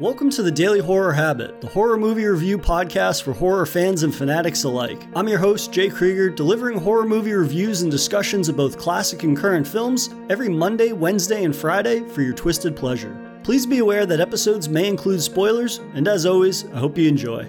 Welcome to the Daily Horror Habit, the horror movie review podcast for horror fans and fanatics alike. I'm your host, Jay Krieger, delivering horror movie reviews and discussions of both classic and current films every Monday, Wednesday, and Friday for your twisted pleasure. Please be aware that episodes may include spoilers, and as always, I hope you enjoy.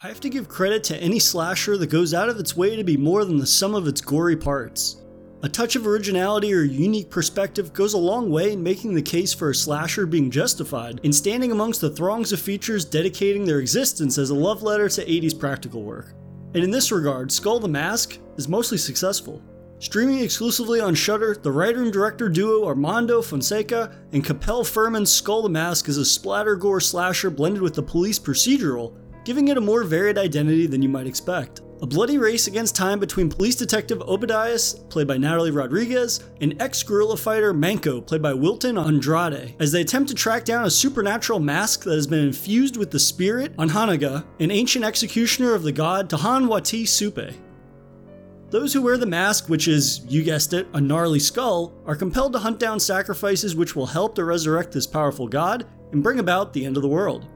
I have to give credit to any slasher that goes out of its way to be more than the sum of its gory parts. A touch of originality or unique perspective goes a long way in making the case for a slasher being justified in standing amongst the throngs of features dedicating their existence as a love letter to 80s practical work. And in this regard, Skull the Mask is mostly successful. Streaming exclusively on Shudder, the writer and director duo Armando Fonseca and Kapel Furman's Skull the Mask is a splatter gore slasher blended with the police procedural, giving it a more varied identity than you might expect. A bloody race against time between police detective Obadias, played by Natalie Rodriguez, and ex guerrilla fighter Manco, played by Wilton Andrade, as they attempt to track down a supernatural mask that has been infused with the spirit Anhangá, an ancient executioner of the god Tahan Wati Supe. Those who wear the mask, which is, you guessed it, a gnarly skull, are compelled to hunt down sacrifices which will help to resurrect this powerful god and bring about the end of the world.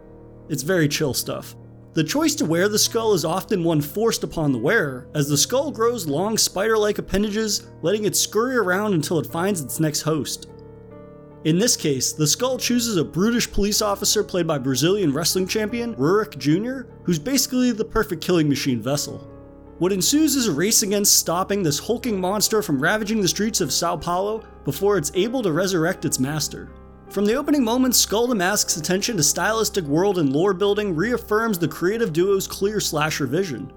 It's very chill stuff. The choice to wear the skull is often one forced upon the wearer, as the skull grows long spider like appendages, letting it scurry around until it finds its next host. In this case, the skull chooses a brutish police officer played by Brazilian wrestling champion Rurik Jr., who's basically the perfect killing machine vessel. What ensues is a race against stopping this hulking monster from ravaging the streets of Sao Paulo before it's able to resurrect its master. From the opening moments, Skull the Mask's attention to stylistic world and lore building reaffirms the creative duo's clear slasher vision.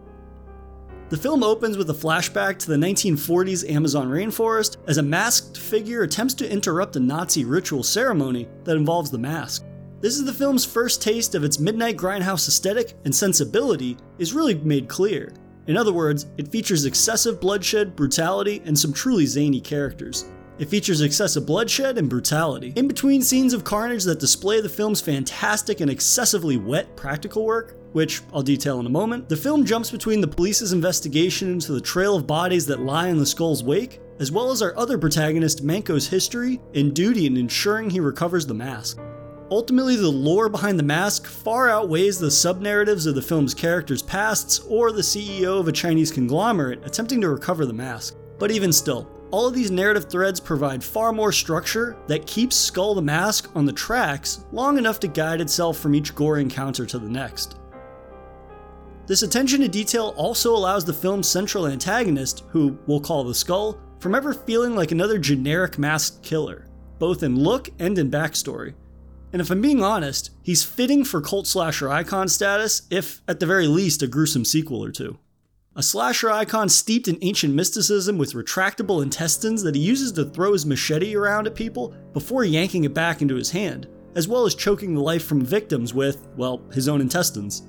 The film opens with a flashback to the 1940s Amazon rainforest as a masked figure attempts to interrupt a Nazi ritual ceremony that involves the mask. This is the film's first taste of its midnight grindhouse aesthetic and sensibility is really made clear. In other words, it features excessive bloodshed, brutality, and some truly zany characters. It features excessive bloodshed and brutality. In between scenes of carnage that display the film's fantastic and excessively wet practical work, which I'll detail in a moment, the film jumps between the police's investigation into the trail of bodies that lie in the skull's wake, as well as our other protagonist Manco's history and duty in ensuring he recovers the mask. Ultimately, the lore behind the mask far outweighs the sub narratives of the film's characters' pasts or the CEO of a Chinese conglomerate attempting to recover the mask. But even still, all of these narrative threads provide far more structure that keeps Skull the Mask on the tracks long enough to guide itself from each gore encounter to the next. This attention to detail also allows the film's central antagonist, who we'll call the Skull, from ever feeling like another generic masked killer, both in look and in backstory. And if I'm being honest, he's fitting for cult slasher icon status, if at the very least a gruesome sequel or two. A slasher icon steeped in ancient mysticism with retractable intestines that he uses to throw his machete around at people before yanking it back into his hand, as well as choking the life from victims with, well, his own intestines.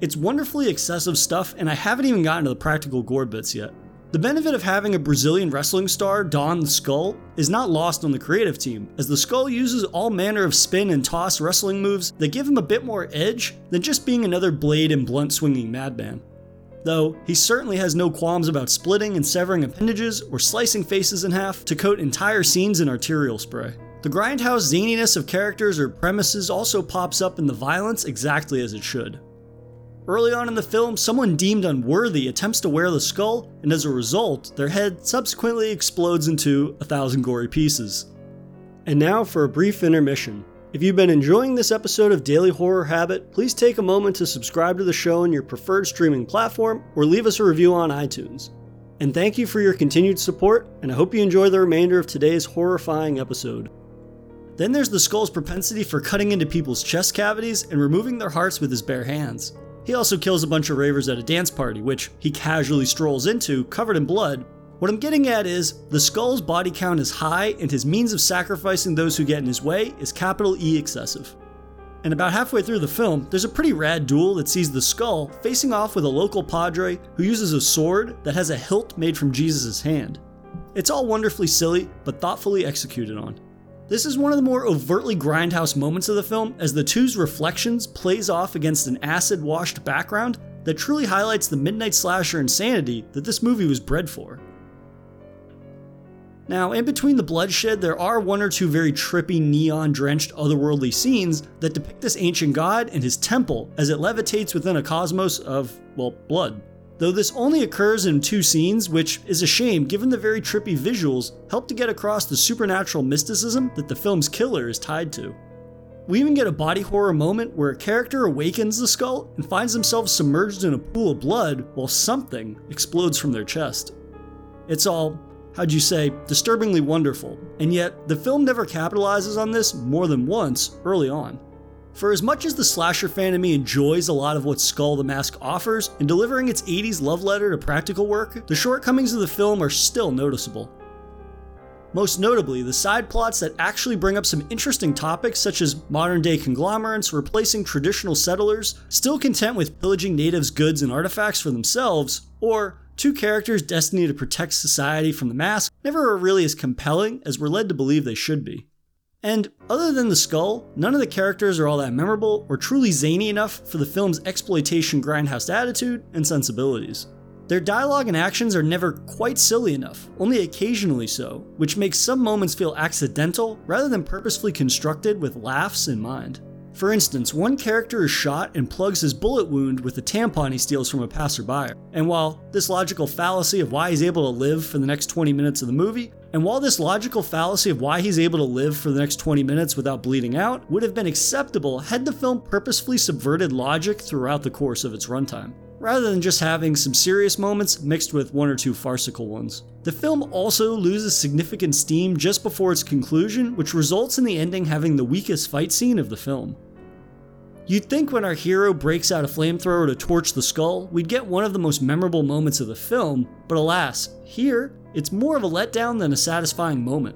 It's wonderfully excessive stuff, and I haven't even gotten to the practical gore bits yet. The benefit of having a Brazilian wrestling star don the skull is not lost on the creative team, as the skull uses all manner of spin and toss wrestling moves that give him a bit more edge than just being another blade and blunt swinging madman though he certainly has no qualms about splitting and severing appendages or slicing faces in half to coat entire scenes in arterial spray. The grindhouse zaniness of characters or premises also pops up in the violence exactly as it should. Early on in the film, someone deemed unworthy attempts to wear the skull, and as a result, their head subsequently explodes into a thousand gory pieces. And now for a brief intermission. If you've been enjoying this episode of Daily Horror Habit, please take a moment to subscribe to the show on your preferred streaming platform or leave us a review on iTunes. And thank you for your continued support, and I hope you enjoy the remainder of today's horrifying episode. Then there's the skull's propensity for cutting into people's chest cavities and removing their hearts with his bare hands. He also kills a bunch of ravers at a dance party, which he casually strolls into, covered in blood, what I'm getting at is, the skull's body count is high and his means of sacrificing those who get in his way is capital E excessive. And about halfway through the film, there's a pretty rad duel that sees the skull facing off with a local padre who uses a sword that has a hilt made from Jesus' hand. It's all wonderfully silly, but thoughtfully executed on. This is one of the more overtly grindhouse moments of the film as the two's reflections plays off against an acid washed background that truly highlights the midnight slasher insanity that this movie was bred for. Now, in between the bloodshed, there are one or two very trippy, neon drenched, otherworldly scenes that depict this ancient god and his temple as it levitates within a cosmos of, well, blood. Though this only occurs in two scenes, which is a shame given the very trippy visuals help to get across the supernatural mysticism that the film's killer is tied to. We even get a body horror moment where a character awakens the skull and finds themselves submerged in a pool of blood while something explodes from their chest. It's all, how'd you say, disturbingly wonderful, and yet the film never capitalizes on this more than once early on. For as much as the slasher fan in me enjoys a lot of what Skull the Mask offers in delivering its 80s love letter to practical work, the shortcomings of the film are still noticeable. Most notably, the side plots that actually bring up some interesting topics such as modern day conglomerates replacing traditional settlers, still content with pillaging natives' goods and artifacts for themselves, or two characters destined to protect society from the mask never are really as compelling as we're led to believe they should be. And other than the skull, none of the characters are all that memorable or truly zany enough for the film's exploitation grindhouse attitude and sensibilities. Their dialogue and actions are never quite silly enough, only occasionally so, which makes some moments feel accidental rather than purposefully constructed with laughs in mind. For instance, one character is shot and plugs his bullet wound with a tampon he steals from a passerby. And while this logical fallacy of why he's able to live for the next 20 minutes of the movie, and while this logical fallacy of why he's able to live for the next 20 minutes without bleeding out would have been acceptable had the film purposefully subverted logic throughout the course of its runtime rather than just having some serious moments mixed with one or two farcical ones. The film also loses significant steam just before its conclusion, which results in the ending having the weakest fight scene of the film. You'd think when our hero breaks out a flamethrower to torch the skull, we'd get one of the most memorable moments of the film, but alas, here, it's more of a letdown than a satisfying moment.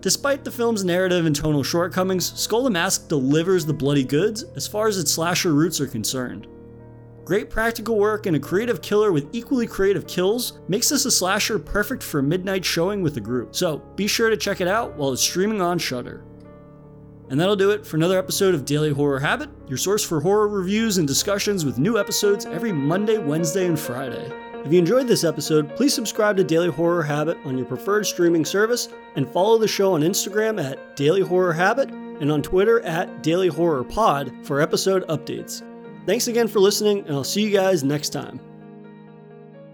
Despite the film's narrative and tonal shortcomings, Skull the Mask delivers the bloody goods as far as its slasher roots are concerned. Great practical work and a creative killer with equally creative kills makes this a slasher perfect for a midnight showing with a group, so be sure to check it out while it's streaming on Shudder. And that'll do it for another episode of Daily Horror Habit, your source for horror reviews and discussions with new episodes every Monday, Wednesday, and Friday. If you enjoyed this episode, please subscribe to Daily Horror Habit on your preferred streaming service and follow the show on Instagram at Daily Horror Habit and on Twitter at Daily Horror Pod for episode updates. Thanks again for listening, and I'll see you guys next time.